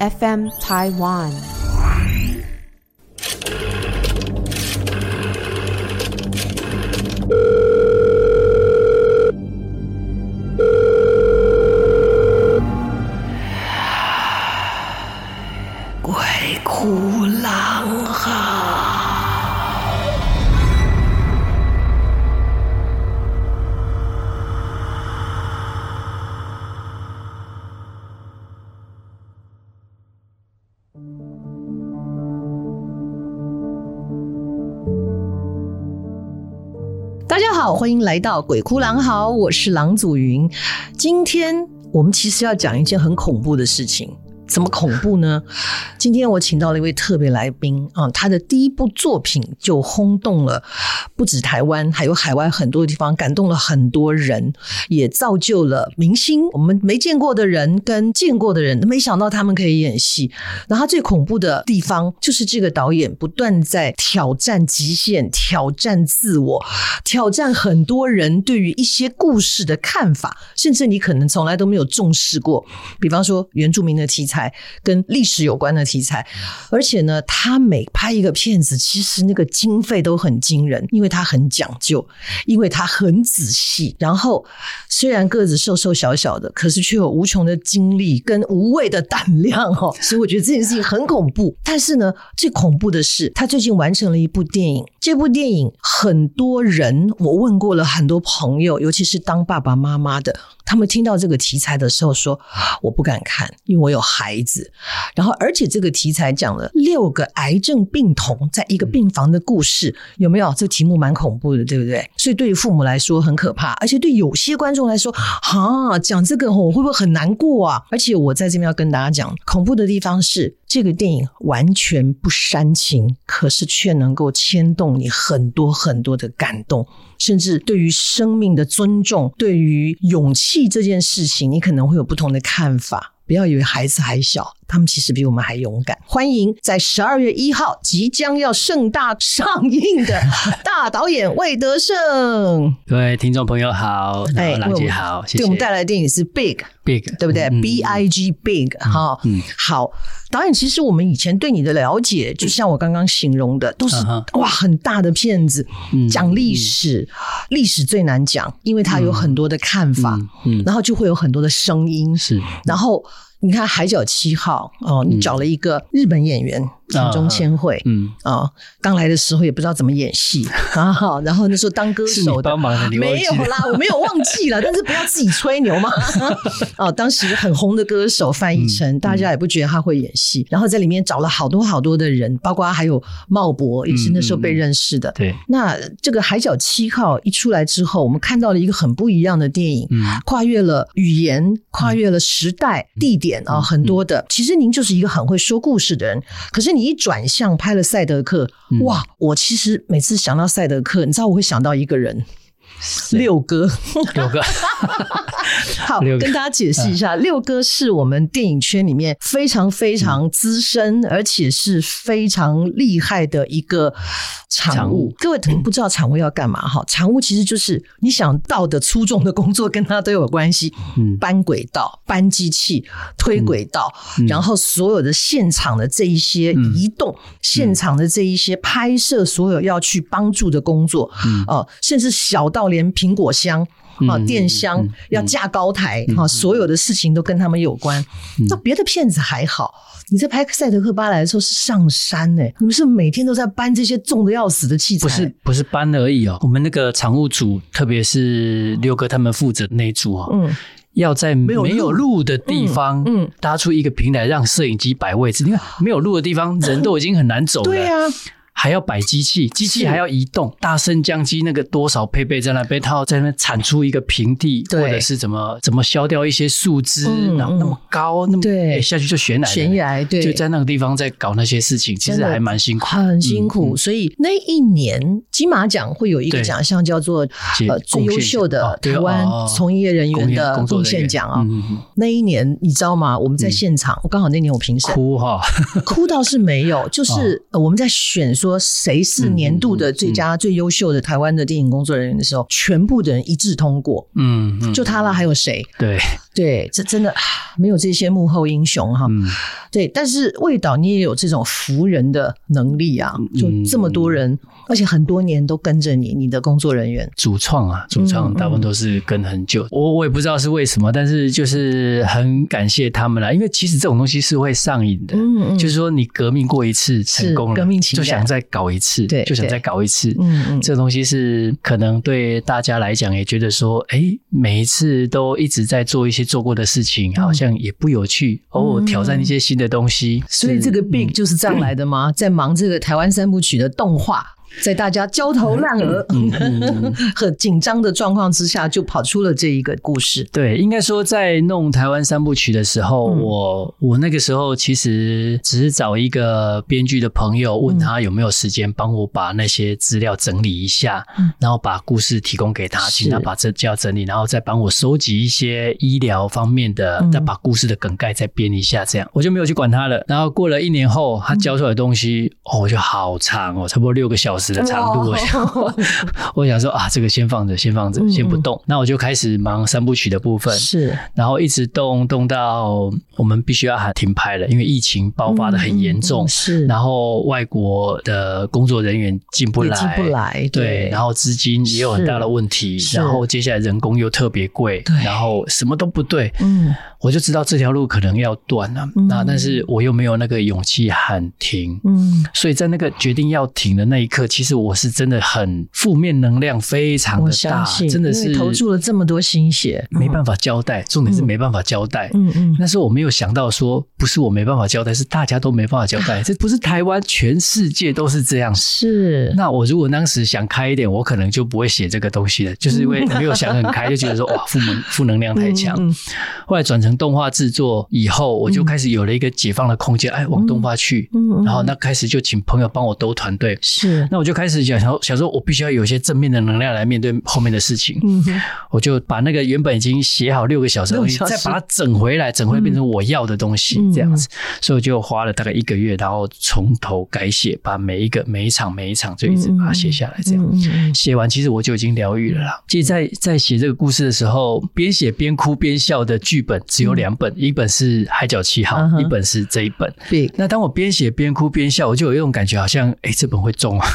FM Taiwan。欢迎来到《鬼哭狼嚎》，我是狼祖云。今天我们其实要讲一件很恐怖的事情。怎么恐怖呢？今天我请到了一位特别来宾啊，他的第一部作品就轰动了不止台湾，还有海外很多地方，感动了很多人，也造就了明星。我们没见过的人跟见过的人，没想到他们可以演戏。然后最恐怖的地方就是这个导演不断在挑战极限，挑战自我，挑战很多人对于一些故事的看法，甚至你可能从来都没有重视过。比方说原住民的题材。跟历史有关的题材，而且呢，他每拍一个片子，其实那个经费都很惊人，因为他很讲究，因为他很仔细。然后虽然个子瘦瘦小小的，可是却有无穷的精力跟无畏的胆量哦。所以我觉得这件事情很恐怖。但是呢，最恐怖的是，他最近完成了一部电影。这部电影很多人，我问过了很多朋友，尤其是当爸爸妈妈的。他们听到这个题材的时候说：“我不敢看，因为我有孩子。”然后，而且这个题材讲了六个癌症病童在一个病房的故事，有没有？这题目蛮恐怖的，对不对？所以对于父母来说很可怕，而且对有些观众来说，啊，讲这个我会不会很难过啊？而且我在这边要跟大家讲，恐怖的地方是这个电影完全不煽情，可是却能够牵动你很多很多的感动。甚至对于生命的尊重，对于勇气这件事情，你可能会有不同的看法。不要以为孩子还小，他们其实比我们还勇敢。欢迎在十二月一号即将要盛大上映的大导演魏德圣。各位听众朋友好，哎，郎姐好，谢谢。对我们带来的电影是 Big Big，对不对？嗯、B I G Big 哈、嗯，好。导演，其实我们以前对你的了解，就像我刚刚形容的，都是哇很大的片子，讲历史，历史最难讲，因为它有很多的看法，然后就会有很多的声音，是，然后。你看《海角七号》哦，你找了一个日本演员田中千惠，嗯啊，刚来的时候也不知道怎么演戏 啊，然后那时候当歌手的，没有啦，我没有忘记了，但是不要自己吹牛嘛。哦，当时很红的歌手范逸臣，大家也不觉得他会演戏，然后在里面找了好多好多的人，包括还有茂博，也是那时候被认识的。对，那这个《海角七号》一出来之后，我们看到了一个很不一样的电影，跨越了语言，跨越了时代、地点。啊，很多的，其实您就是一个很会说故事的人。可是你一转向拍了《赛德克》，哇！我其实每次想到《赛德克》，你知道我会想到一个人。六哥，六哥，好，跟大家解释一下，六哥是我们电影圈里面非常非常资深，而且是非常厉害的一个场务。各位可能不知道产物要干嘛哈？产物其实就是你想到的粗重的工作，跟他都有关系。搬轨道、搬机器、推轨道，然后所有的现场的这一些移动，现场的这一些拍摄，所有要去帮助的工作，哦，甚至小到。连苹果箱啊、电箱、嗯嗯、要架高台哈、嗯，所有的事情都跟他们有关。嗯、那别的骗子还好，你在拍《赛德克·巴莱》的时候是上山呢、欸，你们是每天都在搬这些重的要死的器材？不是，不是搬而已哦。我们那个场务组，特别是六哥他们负责那一组啊，嗯，要在没有路的地方，嗯，搭出一个平台让摄影机摆位置。你看，没有路的地方，人都已经很难走了。对啊。还要摆机器，机器还要移动，大升降机那个多少配备在那边，它要在那边铲出一个平地，或者是怎么怎么削掉一些树枝，嗯、然后那么高，那么对、欸、下去就悬崖，悬崖对，就在那个地方在搞那些事情，其实还蛮辛苦，很辛苦、嗯。所以那一年金马奖会有一个奖项叫做呃最优秀的台湾从业人员的贡献奖啊。那一年你知道吗？我们在现场，我、嗯、刚好那年我评审哭哈，哭倒是没有，就是我们在选。说谁是年度的最佳、最优秀的台湾的电影工作人员的时候，全部的人一致通过。嗯，就他了，还有谁？对，对，这真的没有这些幕后英雄哈。嗯，对，但是魏导你也有这种扶人的能力啊，就这么多人，嗯、而且很多年都跟着你，你的工作人员。主创啊，主创大部分都是跟很久，我我也不知道是为什么，但是就是很感谢他们啦，因为其实这种东西是会上瘾的，嗯嗯，就是说你革命过一次成功了，革命就想再搞一次，对，就想再搞一次，嗯嗯，这个东西是可能对大家来讲也觉得说，哎，每一次都一直在做一些做过的事情，好像也不有趣，偶尔挑战一些新的东西，嗯、所以这个 big 就是这样来的吗？在忙这个台湾三部曲的动画。在大家焦头烂额、嗯嗯嗯、和紧张的状况之下，就跑出了这一个故事。对，应该说在弄台湾三部曲的时候，嗯、我我那个时候其实只是找一个编剧的朋友，问他有没有时间帮我把那些资料整理一下，嗯、然后把故事提供给他，请他把这资料整理，然后再帮我收集一些医疗方面的，嗯、再把故事的梗概再编一下，这样我就没有去管他了。然后过了一年后，他交出来的东西，嗯、哦，就好长哦，差不多六个小时。的长度，我想，我想说啊，这个先放着，先放着，先不动。那我就开始忙三部曲的部分，是，然后一直动动到我们必须要喊停拍了，因为疫情爆发的很严重，是。然后外国的工作人员进不来，进不来，对。然后资金也有很大的问题，然后接下来人工又特别贵，对。然后什么都不对，嗯。我就知道这条路可能要断了，那但是我又没有那个勇气喊停，嗯。所以在那个决定要停的那一刻，其实我是真的很负面能量非常的大，真的是投注了这么多心血，没办法交代。重点是没办法交代，嗯嗯。但是我没有想到说，不是我没办法交代，是大家都没办法交代。这不是台湾，全世界都是这样。是。那我如果当时想开一点，我可能就不会写这个东西了，就是因为没有想很开，就觉得说哇，负能负能量太强。后来转成动画制作以后，我就开始有了一个解放的空间，哎，往动画去。嗯然后那开始就请朋友帮我兜团队。是。那我就开始。想想，想说我必须要有一些正面的能量来面对后面的事情。嗯，我就把那个原本已经写好六个小时的东西，再把它整回来，整回来变成我要的东西，这样子。所以我就花了大概一个月，然后从头改写，把每一个每一场每一场就一直把它写下来。这样写完，其实我就已经疗愈了啦。其实，在在写这个故事的时候，边写边哭边笑的剧本只有两本，一本是《海角七号》，一本是这一本。对。那当我边写边哭边笑，我就有一种感觉，好像哎，这本会中啊。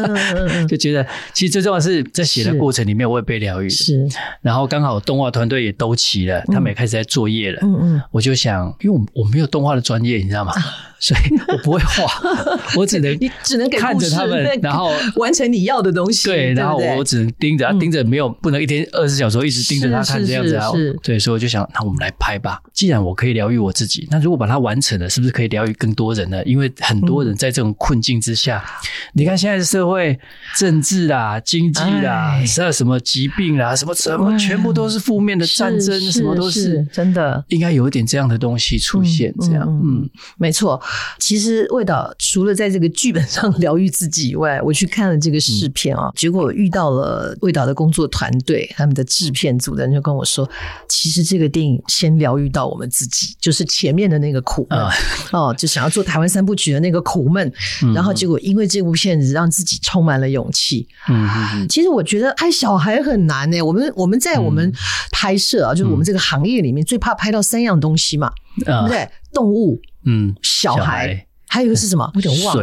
就觉得，其实最重要的是在写的过程里面，我也被疗愈。是，然后刚好动画团队也都齐了，他们也开始在作业了。嗯嗯，我就想，因为我我没有动画的专业，你知道吗？所以我不会画，我只能你只能看着他们，然后完成你要的东西。对，然后我只能盯着，盯着没有不能一天二十四小时一直盯着他看这样子啊。对，所以我就想，那我们来拍吧。既然我可以疗愈我自己，那如果把它完成了，是不是可以疗愈更多人呢？因为很多人在这种困境之下，你看现在的社会。政治啦、经济啦，还有什么疾病啦，什么什么，全部都是负面的战争，什么都是真的，应该有一点这样的东西出现，这样，嗯，没错。其实魏导除了在这个剧本上疗愈自己以外，我去看了这个试片啊，结果遇到了魏导的工作团队，他们的制片组的人就跟我说，其实这个电影先疗愈到我们自己，就是前面的那个苦闷。哦，就想要做台湾三部曲的那个苦闷，然后结果因为这部片子让自己充满了勇气，嗯。嗯，其实我觉得拍小孩很难呢、欸。我们我们在我们拍摄啊，就是我们这个行业里面最怕拍到三样东西嘛，对不对？动物，嗯，小孩，还有一个是什么？我有点忘了。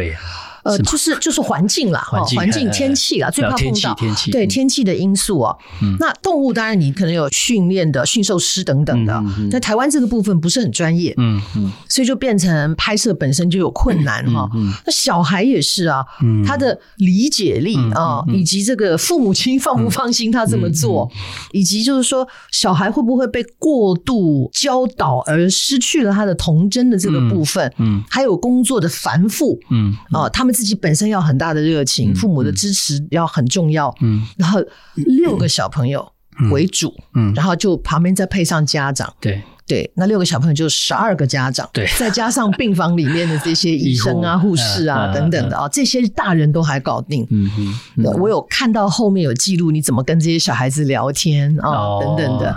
呃，就是就是环境啦，哈，环境天气啦，最怕碰到天气，对天气的因素哦。那动物当然你可能有训练的驯兽师等等的，在台湾这个部分不是很专业，嗯嗯，所以就变成拍摄本身就有困难哈。那小孩也是啊，他的理解力啊，以及这个父母亲放不放心他这么做，以及就是说小孩会不会被过度教导而失去了他的童真的这个部分，嗯，还有工作的繁复，嗯啊，他们。自己本身要很大的热情，父母的支持要很重要。嗯，然后六个小朋友为主，嗯，然后就旁边再配上家长，对。对，那六个小朋友就十二个家长，对，再加上病房里面的这些医生啊、护。士啊等等的啊，这些大人都还搞定。嗯哼，我有看到后面有记录，你怎么跟这些小孩子聊天啊等等的。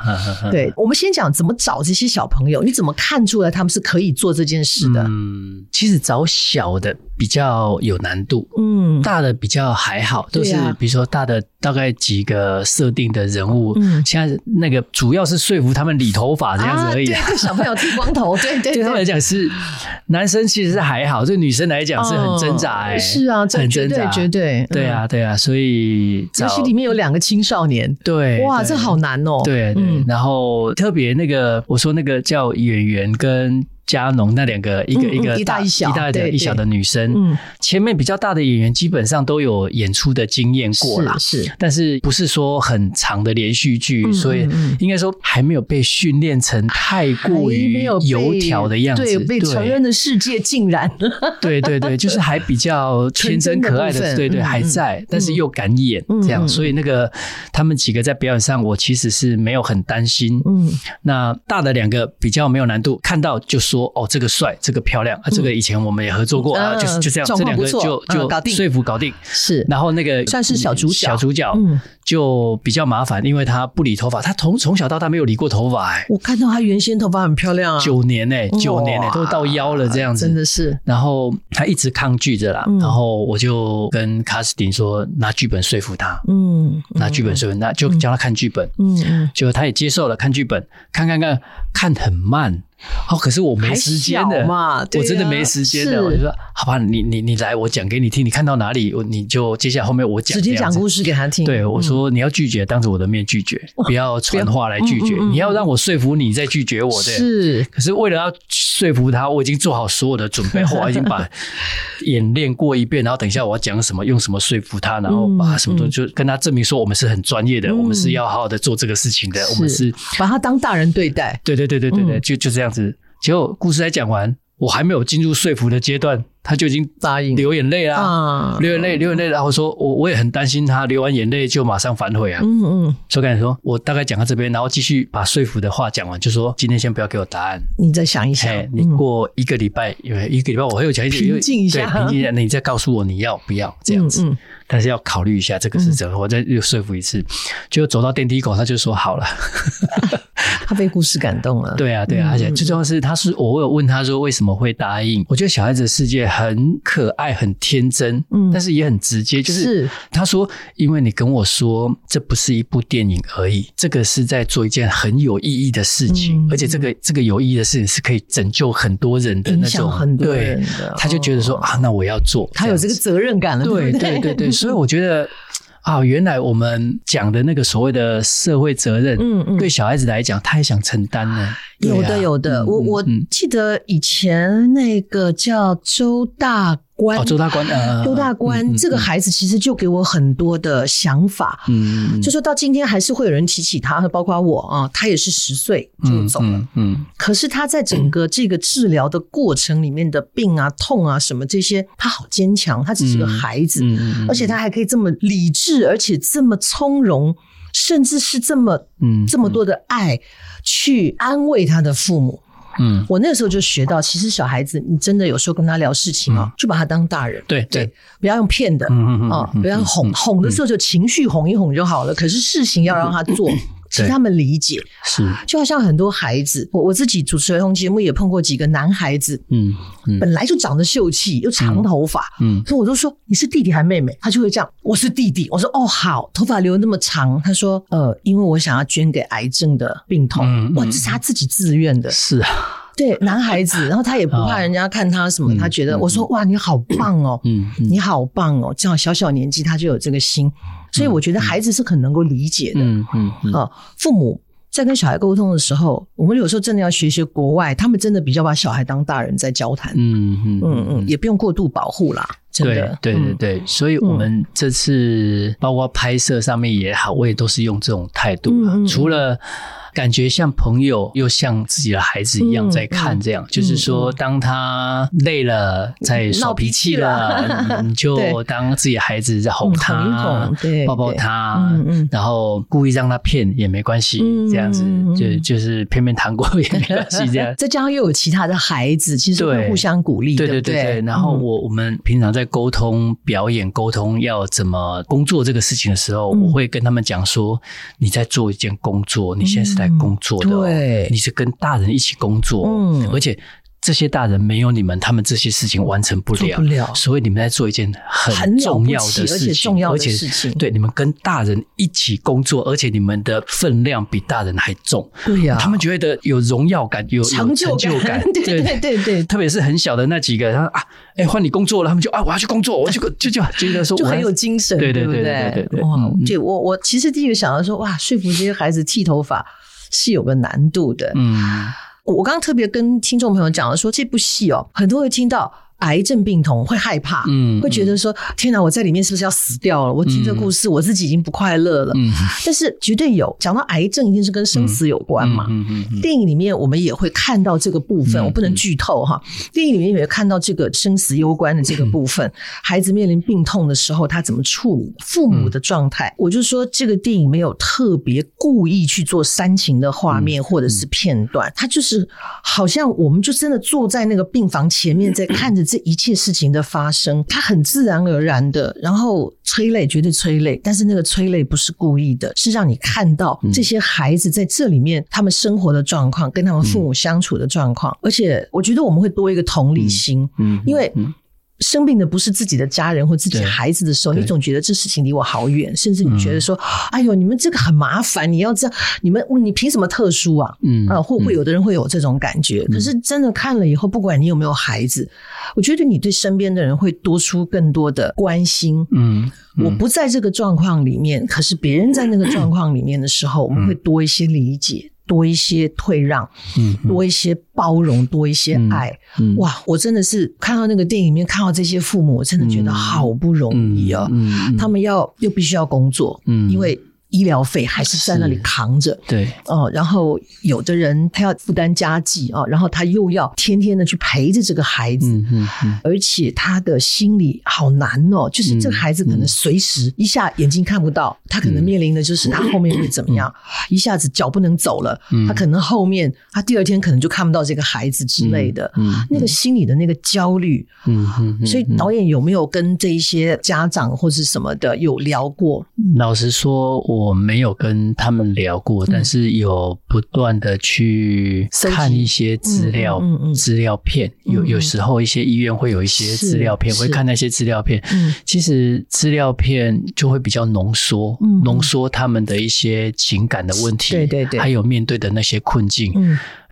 对，我们先讲怎么找这些小朋友，你怎么看出来他们是可以做这件事的？嗯，其实找小的。比较有难度，嗯，大的比较还好，都是比如说大的大概几个设定的人物，嗯，现在那个主要是说服他们理头发这样子而已，对，小朋友剃光头，对 对，对。他们来讲是男生其实是还好，对女生来讲是很挣扎，哎，是啊，很挣扎，绝对，对啊，对啊，所以尤其里面有两个青少年，对，哇，这好难哦，对，然后特别那个我说那个叫演员跟。加农那两个，一个一个一大一小，一大的一小的女生，嗯，前面比较大的演员基本上都有演出的经验过了，是，但是不是说很长的连续剧，所以应该说还没有被训练成太过于油条的样子，对，被成人的世界竟然，对对对，就是还比较天真可爱的，对对，还在，但是又敢演这样，所以那个他们几个在表演上，我其实是没有很担心，嗯，那大的两个比较没有难度，看到就说。哦，这个帅，这个漂亮啊！这个以前我们也合作过啊，就是就这样，这两个就就搞定，说服搞定。是。然后那个算是小主角，小主角就比较麻烦，因为他不理头发，他从从小到大没有理过头发哎。我看到他原先头发很漂亮啊，九年哎，九年哎，都到腰了这样子，真的是。然后他一直抗拒着啦，然后我就跟卡斯汀说，拿剧本说服他，嗯，拿剧本说服他，就叫他看剧本，嗯嗯，就他也接受了看剧本，看看看看很慢。哦，可是我没时间的嘛，我真的没时间的。我就说，好吧，你你你来，我讲给你听。你看到哪里，我你就接下来后面我讲。直接讲故事给他听。对，我说你要拒绝，当着我的面拒绝，不要传话来拒绝。你要让我说服你再拒绝我的。是。可是为了要说服他，我已经做好所有的准备，后来已经把演练过一遍，然后等一下我要讲什么，用什么说服他，然后把什么东西就跟他证明说我们是很专业的，我们是要好好的做这个事情的，我们是把他当大人对待。对对对对对对，就就这样子。结果故事才讲完，我还没有进入说服的阶段，他就已经答应流眼泪啦，流眼泪，流眼泪，然后说我我也很担心他流完眼泪就马上反悔啊。嗯嗯，所以跟你说，我大概讲到这边，然后继续把说服的话讲完，就说今天先不要给我答案，你再想一想，你过一个礼拜，因为一个礼拜我会有讲一点，平静一下，平静一下，你再告诉我你要不要这样子。但是要考虑一下这个是怎么，我再又说服一次，就走到电梯口，他就说好了。他被故事感动了。对啊，对啊，而且最重要是，他是我有问他说为什么会答应。我觉得小孩子的世界很可爱、很天真，嗯，但是也很直接。就是他说，因为你跟我说这不是一部电影而已，这个是在做一件很有意义的事情，而且这个这个有意义的事情是可以拯救很多人的那种。很多人的，他就觉得说啊，那我要做，他有这个责任感了。对对对对，所以我觉得。啊，原来我们讲的那个所谓的社会责任，嗯嗯，对小孩子来讲，他也想承担呢。有的，有的，我我记得以前那个叫周大官，哦，周大官，周大官，这个孩子其实就给我很多的想法，嗯，就说到今天还是会有人提起他，包括我啊，他也是十岁就走了，嗯，可是他在整个这个治疗的过程里面的病啊、痛啊什么这些，他好坚强，他只是个孩子，而且他还可以这么理智，而且这么从容。甚至是这么嗯这么多的爱去安慰他的父母，嗯，我那个时候就学到，其实小孩子你真的有时候跟他聊事情啊，就把他当大人，对对，不要用骗的，嗯嗯啊，不要哄哄的时候就情绪哄一哄就好了，可是事情要让他做。其实他们理解。是，就好像很多孩子，我我自己主持儿童节目也碰过几个男孩子，嗯，本来就长得秀气，又长头发，嗯，所以我就说你是弟弟还是妹妹？他就会这样，我是弟弟。我说哦好，头发留那么长。他说呃，因为我想要捐给癌症的病童，哇，这是他自己自愿的，是啊，对，男孩子，然后他也不怕人家看他什么，他觉得我说哇你好棒哦，嗯，你好棒哦，这样小小年纪他就有这个心。所以我觉得孩子是很能够理解的，嗯嗯啊，父母在跟小孩沟通的时候，我们有时候真的要学学国外，他们真的比较把小孩当大人在交谈，嗯嗯嗯嗯，也不用过度保护啦，真的，对对对对，所以我们这次包括拍摄上面也好，我也都是用这种态度啦，除了。感觉像朋友，又像自己的孩子一样在看，这样就是说，当他累了，在耍脾气了，你 就当自己的孩子在哄他，抱抱他，然后故意让他骗也没关系，这样子就就是骗骗糖果也没关系，这样。再加上又有其他的孩子，其实会互相鼓励，对对对对。然后我我们平常在沟通表演、沟通要怎么工作这个事情的时候，我会跟他们讲说：你在做一件工作，你现在是。在工作的，对，你是跟大人一起工作，嗯，而且这些大人没有你们，他们这些事情完成不了，不了。所以你们在做一件很重要的事情，而且重要的事情。对，你们跟大人一起工作，而且你们的分量比大人还重。对呀，他们觉得有荣耀感，有成就感。对对对对，特别是很小的那几个，他说啊，哎，换你工作了，他们就啊，我要去工作，我就就就觉得说，就很有精神，对对对对对对。哇，对我我其实第一个想到说，哇，说服这些孩子剃头发是有个难度的。嗯。我刚刚特别跟听众朋友讲了，说这部戏哦，很多人听到。癌症病童会害怕，嗯，会觉得说：“天哪，我在里面是不是要死掉了？”我听这故事，我自己已经不快乐了。嗯，但是绝对有讲到癌症，一定是跟生死有关嘛。嗯嗯。电影里面我们也会看到这个部分，我不能剧透哈。电影里面也会看到这个生死攸关的这个部分，孩子面临病痛的时候，他怎么处理父母的状态？我就说这个电影没有特别故意去做煽情的画面或者是片段，他就是好像我们就真的坐在那个病房前面在看着。这一切事情的发生，它很自然而然的，然后催泪，绝对催泪，但是那个催泪不是故意的，是让你看到这些孩子在这里面他们生活的状况，跟他们父母相处的状况，而且我觉得我们会多一个同理心，嗯，因为。生病的不是自己的家人或自己孩子的时候，你总觉得这事情离我好远，甚至你觉得说：“哎呦，你们这个很麻烦，你要这样，你们你凭什么特殊啊？”嗯啊，会不会有的人会有这种感觉？可是真的看了以后，不管你有没有孩子，我觉得你对身边的人会多出更多的关心。嗯，我不在这个状况里面，可是别人在那个状况里面的时候，我们会多一些理解。多一些退让，嗯，多一些包容，多一些爱，嗯，哇！我真的是看到那个电影里面看到这些父母，我真的觉得好不容易啊，嗯，他们要又必须要工作，嗯，因为。医疗费还是在那里扛着，对。哦，然后有的人他要负担家计啊，然后他又要天天的去陪着这个孩子，嗯嗯嗯，而且他的心里好难哦，就是这个孩子可能随时一下眼睛看不到，他可能面临的就是他后面会怎么样，一下子脚不能走了，他可能后面他第二天可能就看不到这个孩子之类的，嗯，那个心里的那个焦虑，嗯嗯，所以导演有没有跟这一些家长或是什么的有聊过？老实说，我。我没有跟他们聊过，但是有不断的去看一些资料、资料片。有有时候一些医院会有一些资料片，会看那些资料片。其实资料片就会比较浓缩，浓缩他们的一些情感的问题，对对对，还有面对的那些困境。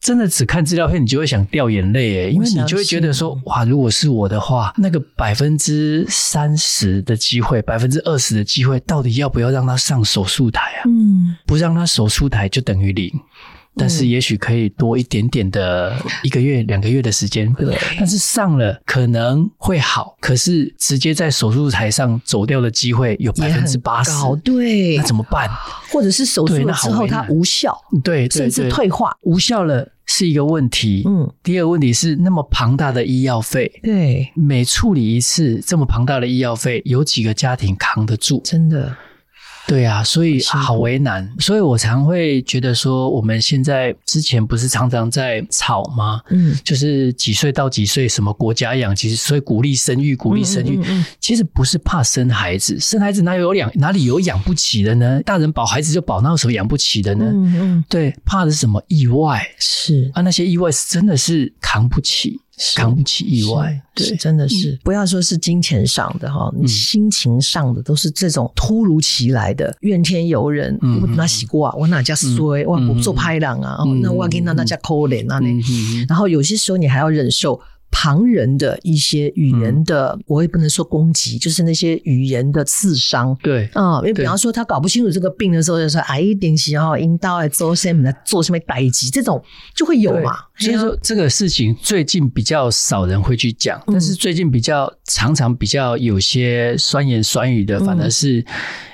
真的只看资料片，你就会想掉眼泪诶，因为你就会觉得说，哇，如果是我的话，那个百分之三十的机会，百分之二十的机会，到底要不要让他上手术台啊？嗯，不让他手术台就等于零。但是也许可以多一点点的一个月、两个月的时间，对。但是上了可能会好，可是直接在手术台上走掉的机会有百分之八十，对。那怎么办？或者是手术了之后它无效，对，甚至退化，无效了是一个问题。嗯。第二个问题是那么庞大的医药费，对，每处理一次这么庞大的医药费，有几个家庭扛得住？真的。对啊，所以好为难，所以我常会觉得说，我们现在之前不是常常在吵吗？嗯，就是几岁到几岁什么国家养，其实所以鼓励生育，鼓励生育，其实不是怕生孩子，生孩子哪有养哪里有养不起的呢？大人保孩子就保，那有什么养不起的呢？嗯嗯，对，怕的是什么意外？是啊，那些意外是真的是扛不起。扛不起意外，对，真的是、嗯、不要说是金钱上的哈，嗯、心情上的都是这种突如其来的怨天尤人。嗯、我哪洗过啊？我哪家衰？我不做拍档啊？嗯、那我给那那家抠脸啊？那、嗯、然后有些时候你还要忍受。旁人的一些语言的，嗯、我也不能说攻击，就是那些语言的刺伤。对，啊、嗯，因为比方说他搞不清楚这个病的时候，就说哎，点起哈，阴道来做什么来做什么代志，这种就会有嘛。所以说这个事情最近比较少人会去讲，嗯、但是最近比较常常比较有些酸言酸语的，反而是。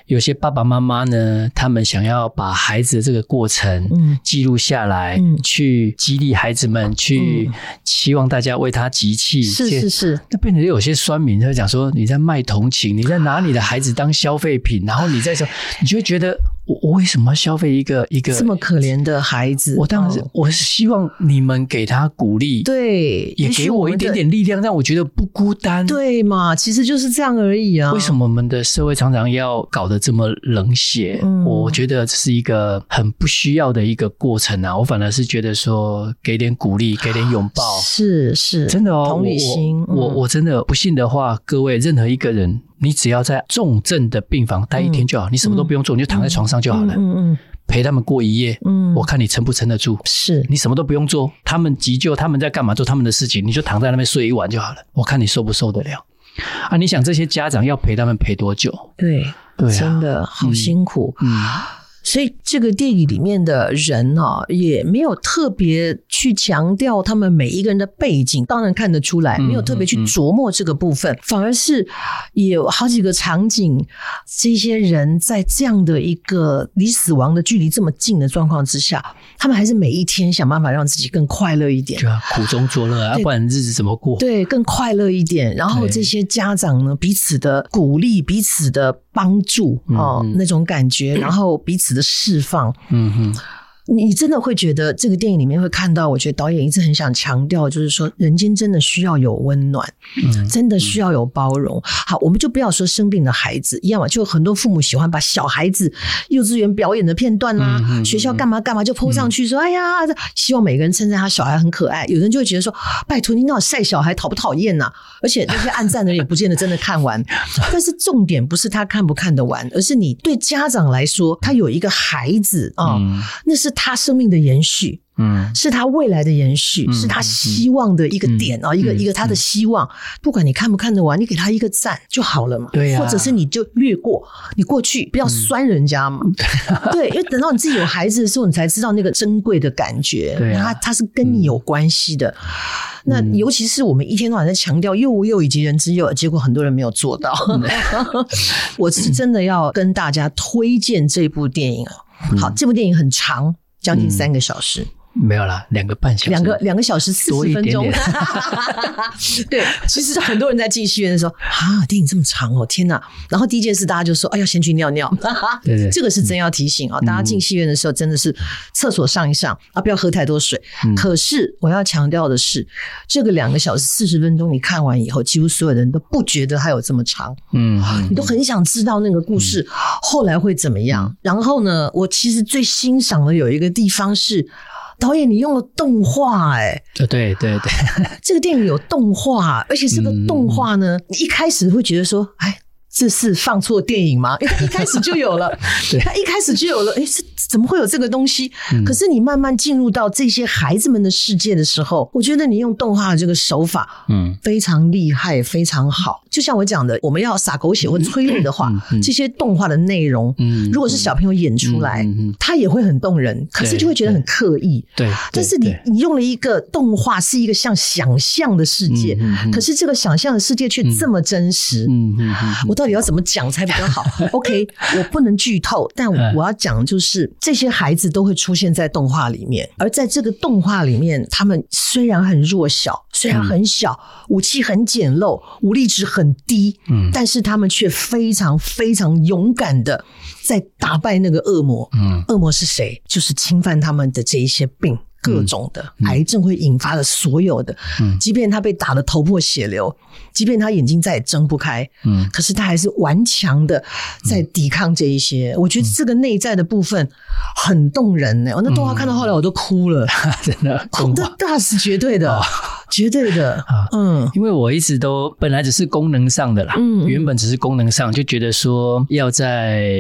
有些爸爸妈妈呢，他们想要把孩子的这个过程记录下来，嗯，去激励孩子们，去期望大家为他集气。是是是，那变成有些酸民他会讲说，你在卖同情，你在拿你的孩子当消费品，然后你在说，你就会觉得我我为什么要消费一个一个这么可怜的孩子？我当然是，哦、我是希望你们给他鼓励，对，也给我一点点力量，让我觉得不孤单，对嘛？其实就是这样而已啊。为什么我们的社会常常要搞得这么冷血？嗯、我觉得这是一个很不需要的一个过程啊。我反而是觉得说，给点鼓励，给点拥抱，是是，真的哦。同理心，我我，我真的不信的话，各位任何一个人。你只要在重症的病房待一天就好，嗯、你什么都不用做，嗯、你就躺在床上就好了。嗯嗯，陪他们过一夜。嗯，我看你撑不撑得住。是，你什么都不用做，他们急救，他们在干嘛？做他们的事情，你就躺在那边睡一晚就好了。我看你受不受得了？啊，你想这些家长要陪他们陪多久？对，对、啊，真的好辛苦。嗯。嗯所以这个电影里面的人啊，也没有特别去强调他们每一个人的背景，当然看得出来，没有特别去琢磨这个部分，嗯嗯嗯、反而是有好几个场景，这些人在这样的一个离死亡的距离这么近的状况之下，他们还是每一天想办法让自己更快乐一点，对啊，苦中作乐啊，不然日子怎么过？对，更快乐一点。然后这些家长呢，彼此的鼓励，彼此的帮助啊、嗯嗯，那种感觉，然后彼此的释放，嗯哼。你真的会觉得这个电影里面会看到，我觉得导演一直很想强调，就是说人间真的需要有温暖，嗯，真的需要有包容。好，我们就不要说生病的孩子一样嘛，就很多父母喜欢把小孩子幼稚园表演的片段啦、啊，学校干嘛干嘛就 po 上去说，哎呀，希望每个人称赞他小孩很可爱。有人就会觉得说，拜托你那晒小孩讨不讨厌呐？而且那些暗赞的人也不见得真的看完。但是重点不是他看不看得完，而是你对家长来说，他有一个孩子啊，那是。他生命的延续，嗯，是他未来的延续，嗯、是他希望的一个点啊、嗯，一个一个他的希望、嗯。不管你看不看得完，你给他一个赞就好了嘛。对呀、啊，或者是你就略过，你过去不要酸人家嘛。嗯、对，因为等到你自己有孩子的时候，你才知道那个珍贵的感觉。对、啊，他他是跟你有关系的、嗯。那尤其是我们一天到晚在强调幼吾幼以及人之幼，结果很多人没有做到。嗯、我是真的要跟大家推荐这部电影啊。好，这部电影很长。将近三个小时。嗯没有啦，两个半小时，两个两个小时四十分钟。点 点对，其实很多人在进戏院的时候，啊，电影这么长哦，天哪！然后第一件事，大家就说，哎，要先去尿尿。对 对，这个是真要提醒啊、嗯，大家进戏院的时候，真的是厕所上一上啊，不要喝太多水。嗯、可是我要强调的是，这个两个小时四十分钟，你看完以后，几乎所有人都不觉得它有这么长。嗯，你都很想知道那个故事后来会怎么样。嗯、然后呢，我其实最欣赏的有一个地方是。导演，你用了动画，哎，对对对，这个电影有动画，而且这个动画呢，你一开始会觉得说，哎。这是放错电影吗？因为他一开始就有了，他一开始就有了。哎，这怎么会有这个东西？可是你慢慢进入到这些孩子们的世界的时候，我觉得你用动画的这个手法，嗯，非常厉害，非常好。就像我讲的，我们要撒狗血或催泪的话，这些动画的内容，嗯，如果是小朋友演出来，他也会很动人，可是就会觉得很刻意。对，但是你你用了一个动画，是一个像想象的世界，可是这个想象的世界却这么真实。嗯嗯，我到底要怎么讲才比较好？OK，我不能剧透，但我要讲的就是这些孩子都会出现在动画里面，而在这个动画里面，他们虽然很弱小，虽然很小，武器很简陋，武力值很低，嗯，但是他们却非常非常勇敢的在打败那个恶魔。嗯，恶魔是谁？就是侵犯他们的这一些病。各种的癌症会引发的所有的，嗯，即便他被打得头破血流，即便他眼睛再也睁不开，嗯，可是他还是顽强的在抵抗这一些。我觉得这个内在的部分很动人呢。我那动画看到后来我都哭了，真的，哭的那是绝对的。绝对的。啊，嗯，因为我一直都本来只是功能上的啦，嗯，原本只是功能上，就觉得说要在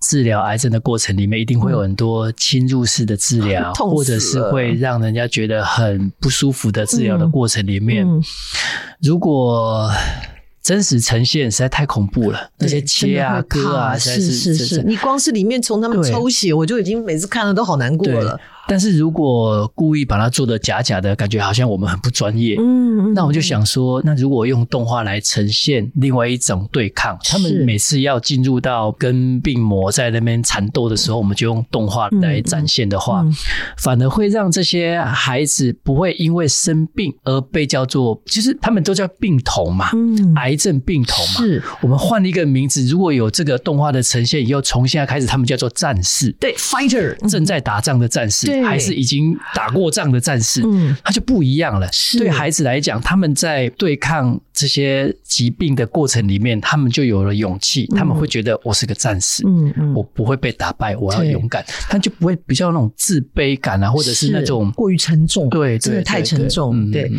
治疗癌症的过程里面，一定会有很多侵入式的治疗，或者是会让人家觉得很不舒服的治疗的过程里面，如果真实呈现实在太恐怖了，那些切啊割啊，是是是，你光是里面从他们抽血，我就已经每次看了都好难过了。但是如果故意把它做的假假的，感觉好像我们很不专业。嗯，那我就想说，那如果用动画来呈现另外一种对抗，他们每次要进入到跟病魔在那边缠斗的时候，我们就用动画来展现的话，反而会让这些孩子不会因为生病而被叫做，其实他们都叫病童嘛，癌症病童嘛。是，我们换了一个名字，如果有这个动画的呈现以后，从现在开始，他们叫做战士，对，fighter，正在打仗的战士，还是已经打过仗的战士，嗯，他就不一样了。对孩子来讲，他们在对抗这些疾病的过程里面，他们就有了勇气，他们会觉得我是个战士，嗯嗯，我不会被打败，我要勇敢，他就不会比较那种自卑感啊，或者是那种过于沉重，对，真的太沉重，对。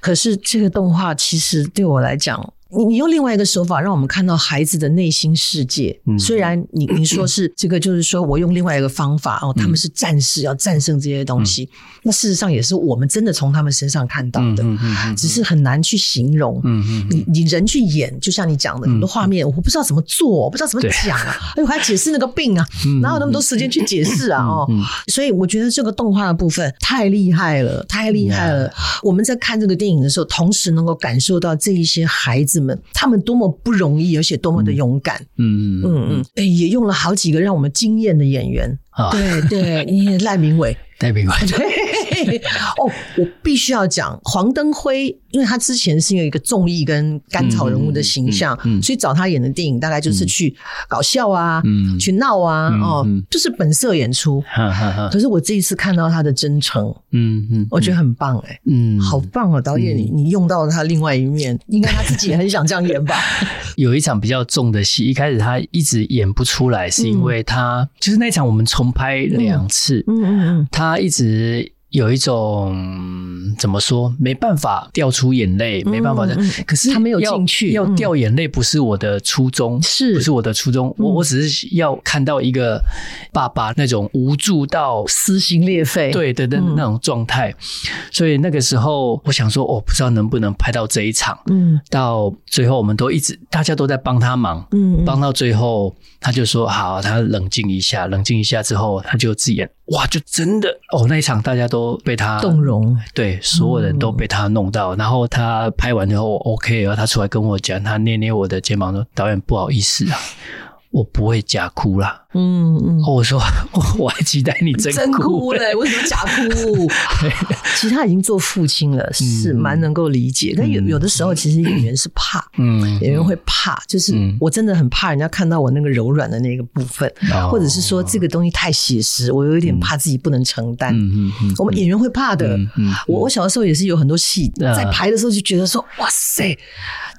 可是这个动画其实对我来讲。你你用另外一个手法让我们看到孩子的内心世界。嗯、虽然你你说是这个，就是说我用另外一个方法哦，他们是战士，要战胜这些东西。嗯、那事实上也是我们真的从他们身上看到的，嗯只是很难去形容。嗯嗯、你你人去演，就像你讲的很多画面，我不知道怎么做，我不知道怎么讲啊，哎对，我还解释那个病啊，嗯、哪有那么多时间去解释啊？哦，所以我觉得这个动画的部分太厉害了，太厉害了。嗯、我们在看这个电影的时候，同时能够感受到这一些孩子。们他们多么不容易，而且多么的勇敢。嗯嗯嗯，哎，也用了好几个让我们惊艳的演员。啊、对对，赖明伟，赖明伟，对。哦，我必须要讲黄登辉，因为他之前是有一个综艺跟甘草人物的形象，嗯嗯嗯、所以找他演的电影大概就是去搞笑啊，嗯、去闹啊，嗯、哦，就是本色演出。可是我这一次看到他的真诚，嗯嗯，我觉得很棒哎、欸，嗯，好棒啊，导演你你用到了他另外一面，应该他自己也很想这样演吧？有一场比较重的戏，一开始他一直演不出来，是因为他、嗯、就是那场我们重拍两次，嗯嗯嗯，他他一直。有一种怎么说，没办法掉出眼泪，没办法的。可是他没有进去，要掉眼泪不是我的初衷，是不是我的初衷？我我只是要看到一个爸爸那种无助到撕心裂肺，对的那那种状态。所以那个时候，我想说，我不知道能不能拍到这一场。嗯，到最后我们都一直大家都在帮他忙，嗯，帮到最后，他就说好，他冷静一下，冷静一下之后，他就自演。哇，就真的哦，那一场大家都被他动容，对，所有人都被他弄到。嗯、然后他拍完之后，OK，然后他出来跟我讲，他捏捏我的肩膀说：“导演，不好意思啊。”我不会假哭啦，嗯嗯，我说 我还期待你真哭，真哭嘞，为什么假哭？其实他已经做父亲了，是蛮能够理解。但有有的时候，其实演员是怕，嗯，演员会怕，就是我真的很怕人家看到我那个柔软的那个部分，或者是说这个东西太写实，我有一点怕自己不能承担。嗯嗯，我们演员会怕的。我我小的时候也是有很多戏在排的时候就觉得说，哇塞。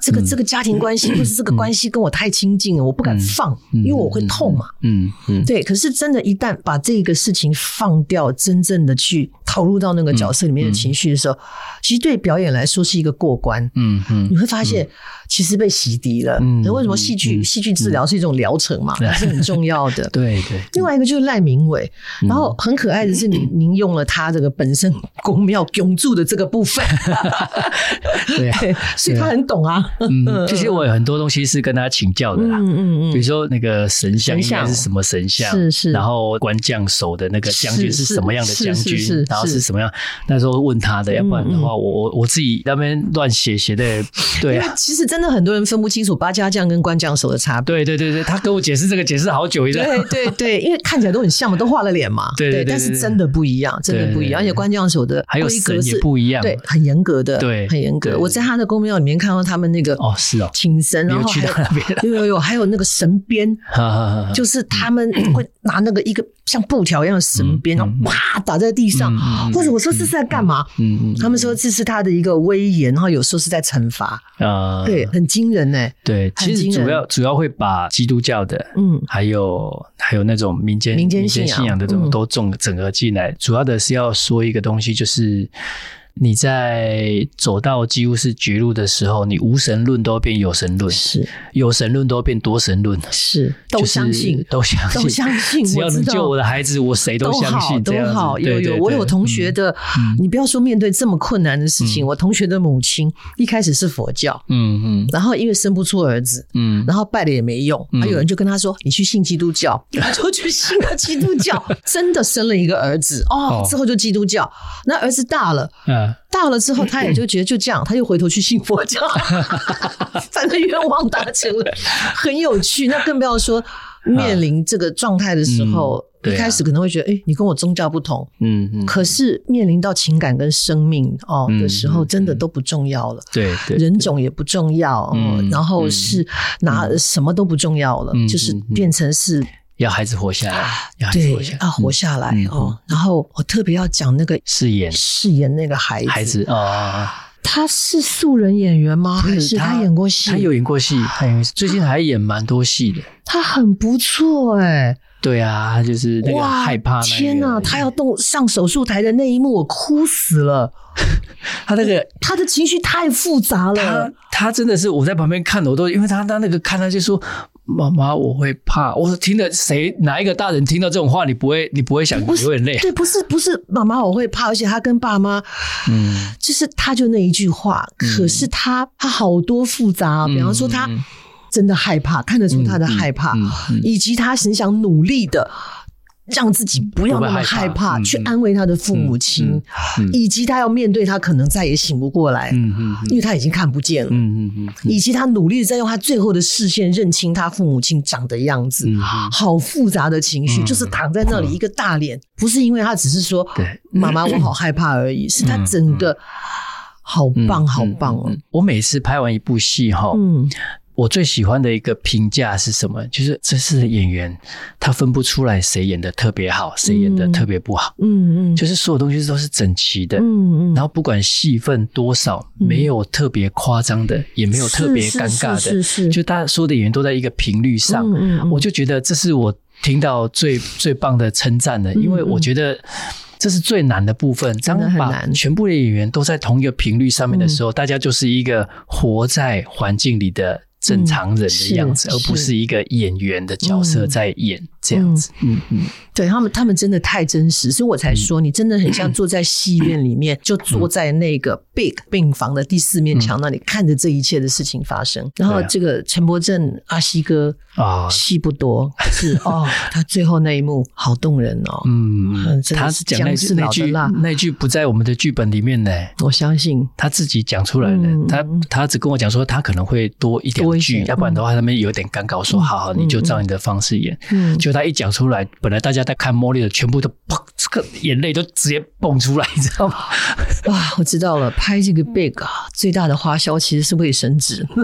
这个这个家庭关系，或是这个关系跟我太亲近了，我不敢放，因为我会痛嘛。嗯嗯，对。可是真的，一旦把这个事情放掉，真正的去投入到那个角色里面的情绪的时候，其实对表演来说是一个过关。嗯嗯，你会发现。其实被洗涤了。嗯，为什么戏剧戏剧治疗是一种疗程嘛？是很重要的。对对。另外一个就是赖明伟，然后很可爱的是，您 您用了他这个本身宫庙拱柱的这个部分。对，所以他很懂啊。嗯，其实我有很多东西是跟他请教的啦。嗯嗯嗯。比如说那个神像应该是什么神像？是是。然后官将守的那个将军是什么样的将军？然后是什么样？那时候问他的，要不然的话，我我我自己那边乱写写的。对啊。其实真。的很多人分不清楚八家将跟官将守的差别。对对对对，他跟我解释这个解释好久一阵。对对对，因为看起来都很像嘛，都画了脸嘛。对对，但是真的不一样，真的不一样。而且官将守的还有神也不一样，对，很严格的，对，很严格。我在他的公庙里面看到他们那个哦，是哦，请神，然后还有有 有有，还有那个神鞭，就是他们会拿那个一个像布条一样的神鞭，然后啪打在地上。或者我说这是在干嘛？嗯嗯，他们说这是他的一个威严，然后有时候是在惩罚。啊，对。很惊人呢、欸，对，其实主要主要会把基督教的，嗯，还有还有那种民间民间信仰。的这种都种整合进来，嗯、主要的是要说一个东西，就是你在走到几乎是绝路的时候，你无神论都变有神论，是。有神论都变多神论，是都相信，都相信，都相信。只要能救我的孩子，我谁都相信。都好，有有，我有同学的，你不要说面对这么困难的事情，我同学的母亲一开始是佛教，嗯嗯，然后因为生不出儿子，嗯，然后拜了也没用，啊有人就跟他说：“你去信基督教。”他就去信了基督教，真的生了一个儿子哦，之后就基督教，那儿子大了，嗯。大了之后，他也就觉得就这样，他又回头去信佛教，反正愿望达成了，很有趣。那更不要说面临这个状态的时候，一开始可能会觉得，哎，你跟我宗教不同，嗯嗯。可是面临到情感跟生命哦的时候，真的都不重要了，对对，人种也不重要，然后是拿什么都不重要了，就是变成是。要孩子活下来，要孩子活下来，要活下来哦。然后我特别要讲那个饰演饰演那个孩子，孩子啊，他是素人演员吗？还是他演过戏？他有演过戏，他最近还演蛮多戏的。他很不错哎，对啊，他就是那个害怕。天哪，他要动上手术台的那一幕，我哭死了。他那个他的情绪太复杂了，他他真的是我在旁边看的，我都因为他他那个看他就说。妈妈，我会怕。我听了谁哪一个大人听到这种话，你不会，你不会想流眼泪？对，不是，不是，妈妈，我会怕。而且他跟爸妈，嗯，就是他就那一句话，嗯、可是他他好多复杂。比方说，他真的害怕，嗯、看得出他的害怕，嗯嗯嗯、以及他很想努力的。让自己不要那么害怕，去安慰他的父母亲，以及他要面对他可能再也醒不过来，因为他已经看不见了，以及他努力的在用他最后的视线认清他父母亲长的样子，好复杂的情绪，就是躺在那里一个大脸，不是因为他只是说妈妈我好害怕而已，是他整个好棒好棒哦！我每次拍完一部戏哈，我最喜欢的一个评价是什么？就是这是演员，他分不出来谁演的特别好，谁演的特别不好。嗯嗯，就是所有东西都是整齐的。嗯嗯，然后不管戏份多少，没有特别夸张的，也没有特别尴尬的，是是，就大家所有的演员都在一个频率上。嗯，我就觉得这是我听到最最棒的称赞的，因为我觉得这是最难的部分。当把全部的演员都在同一个频率上面的时候，大家就是一个活在环境里的。正常人的样子，而不是。一个演员的角色在演这样子。嗯嗯，对他们，他们真的太真实，所以我才说，你真的很像坐在戏院里面，就坐在那个 big 病房的第四面墙那里，看着这一切的事情发生。然后这个陈柏正阿西哥啊，戏不多，是 哦，他最后那一幕好动人哦。嗯，他是讲那句那句那句不在我们的剧本里面呢。我相信他自己讲出来的。他他只跟我讲说，他可能会多一点。剧，要不然的话，他们有点尴尬。我说：“好好，你就照你的方式演。”嗯，就他一讲出来，本来大家在看茉莉的，全部都砰，这个眼泪都直接蹦出来，你知道吗？哇，我知道了，拍这个 Big 啊，最大的花销其实是卫生纸。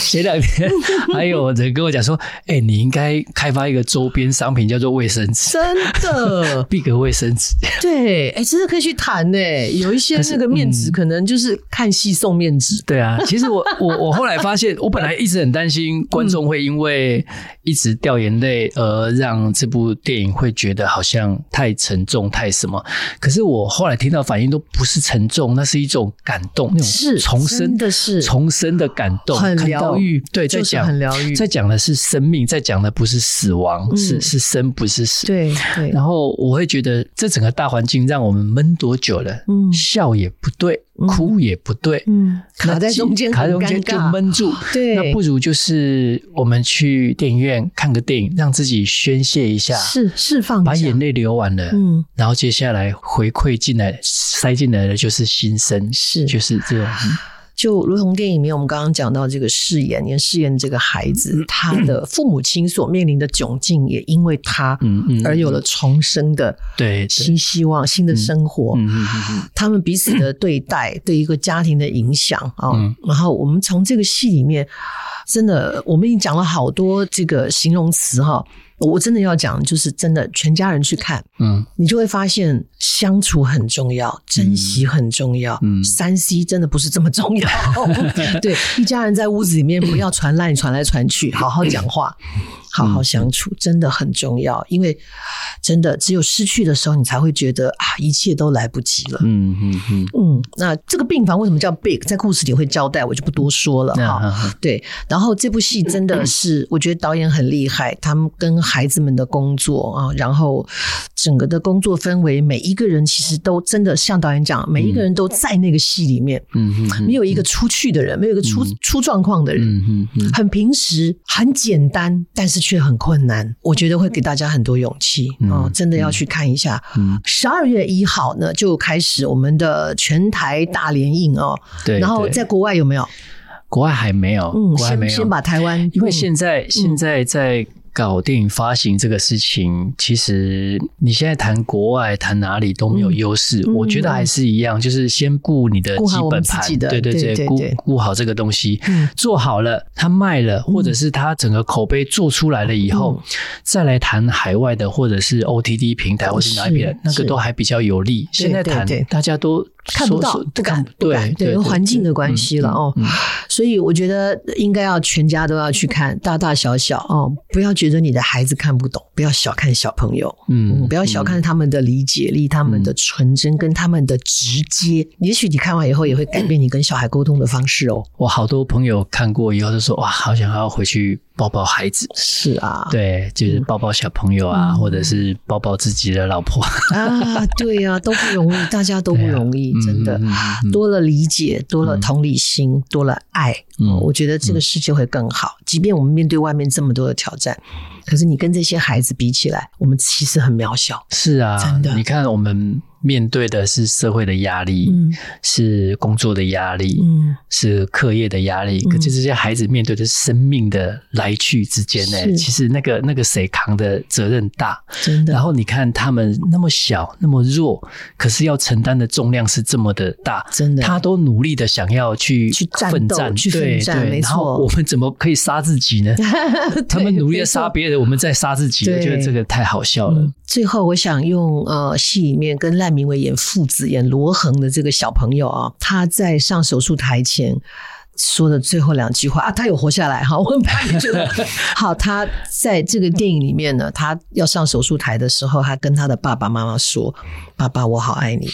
前两天还有人跟我讲说：“哎，你应该开发一个周边商品，叫做卫生纸。”真的，Big 卫生纸。对，哎，真的可以去谈呢。有一些那个面纸，可能就是看戏送面纸。对啊，其实我。我我后来发现，我本来一直很担心观众会因为一直掉眼泪而让这部电影会觉得好像太沉重、太什么。可是我后来听到反应都不是沉重，那是一种感动，那种重生的是重生的感动，很疗愈。对，在讲很疗愈，在讲的是生命，在讲的不是死亡，是是生不是死。对对。然后我会觉得这整个大环境让我们闷多久了？嗯，笑也不对。哭也不对，嗯，卡在中间，卡在中间就闷住。对，那不如就是我们去电影院看个电影，让自己宣泄一下，是释放，把眼泪流完了，嗯，然后接下来回馈进来，塞进来的就是心声，是，就是这种。就如同电影里面我们刚刚讲到这个饰演，连饰演这个孩子，他的父母亲所面临的窘境，也因为他而有了重生的对新希望、新的生活。他们彼此的对待，对一个家庭的影响啊。然后我们从这个戏里面，真的，我们已经讲了好多这个形容词哈。我真的要讲，就是真的全家人去看，嗯，你就会发现相处很重要，珍惜很重要，嗯，三 C 真的不是这么重要，对，一家人在屋子里面不要传烂传来传去，好好讲话。好好相处真的很重要，因为真的只有失去的时候，你才会觉得啊，一切都来不及了。嗯嗯嗯嗯。那这个病房为什么叫 Big？在故事里会交代，我就不多说了哈。对，然后这部戏真的是，我觉得导演很厉害，他们跟孩子们的工作啊，然后整个的工作氛围，每一个人其实都真的像导演讲，每一个人都在那个戏里面。嗯嗯。没有一个出去的人，没有一个出出状况的人。嗯嗯嗯。很平时，很简单，但是。却很困难，我觉得会给大家很多勇气哦！真的要去看一下。十二、嗯、月一号呢，就开始我们的全台大联映哦。对，然后在国外有没有？国外还没有。嗯，国外没有。先先把台湾，因为现在、嗯、现在在。搞电影发行这个事情，其实你现在谈国外谈哪里都没有优势。嗯、我觉得还是一样，就是先顾你的基本盘，对对对，顾顾好这个东西，嗯、做好了，它卖了，或者是它整个口碑做出来了以后，嗯、再来谈海外的，或者是 OTT 平台，或是哪边，那个都还比较有利。现在谈大家都。看不到，不敢，不敢，对，环境的关系了哦。所以我觉得应该要全家都要去看，大大小小哦，不要觉得你的孩子看不懂，不要小看小朋友，嗯，不要小看他们的理解力、他们的纯真跟他们的直接。也许你看完以后也会改变你跟小孩沟通的方式哦。我好多朋友看过以后都说，哇，好想要回去。抱抱孩子。是啊，对，就是抱抱小朋友啊，嗯、或者是抱抱自己的老婆。啊，对呀、啊，都不容易，大家都不容易，啊、真的，多了理解，多了同理心，嗯、多了爱，嗯，我觉得这个世界会更好。嗯、即便我们面对外面这么多的挑战，可是你跟这些孩子比起来，我们其实很渺小。是啊，真的，你看我们。面对的是社会的压力，嗯，是工作的压力，嗯，是课业的压力。嗯、可是这些孩子面对的是生命的来去之间呢？是其实那个那个谁扛的责任大，真的。然后你看他们那么小，那么弱，可是要承担的重量是这么的大，真的。他都努力的想要去去奋战，去奋战，对对。没错。然后我们怎么可以杀自己呢？他们努力的杀别人，我们在杀自己。我觉得这个太好笑了。嗯、最后，我想用呃戏里面跟赖。明伟演父子演罗恒的这个小朋友啊，他在上手术台前说的最后两句话啊，他有活下来哈，我很怕你觉得 好。他在这个电影里面呢，他要上手术台的时候，他跟他的爸爸妈妈说：“爸爸，我好爱你；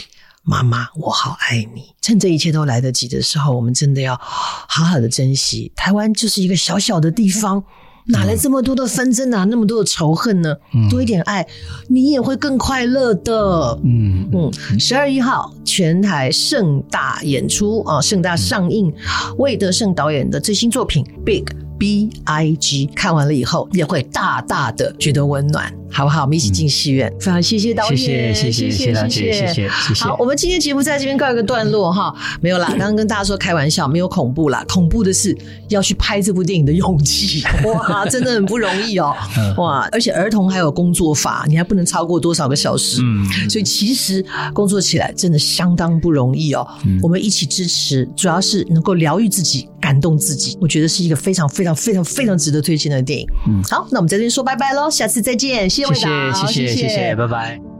妈妈，我好爱你。”趁这一切都来得及的时候，我们真的要好好的珍惜。台湾就是一个小小的地方。哪来这么多的纷争啊？那么多的仇恨呢？嗯、多一点爱，你也会更快乐的。嗯嗯，十二月一号全台盛大演出啊，盛大上映，魏德胜导演的最新作品《Big》。B I G 看完了以后也会大大的觉得温暖，好不好？我们一起进戏院。非常谢谢导演，谢谢谢谢谢谢谢谢。好，我们今天节目在这边告一个段落哈。没有啦，刚刚跟大家说开玩笑，没有恐怖啦。恐怖的是要去拍这部电影的勇气，哇，真的很不容易哦。哇，而且儿童还有工作法，你还不能超过多少个小时。嗯，所以其实工作起来真的相当不容易哦。我们一起支持，主要是能够疗愈自己。感动自己，我觉得是一个非常非常非常非常值得推荐的电影。嗯，好，那我们在这边说拜拜喽，下次再见，谢谢魏导，谢谢谢谢，谢谢，拜拜。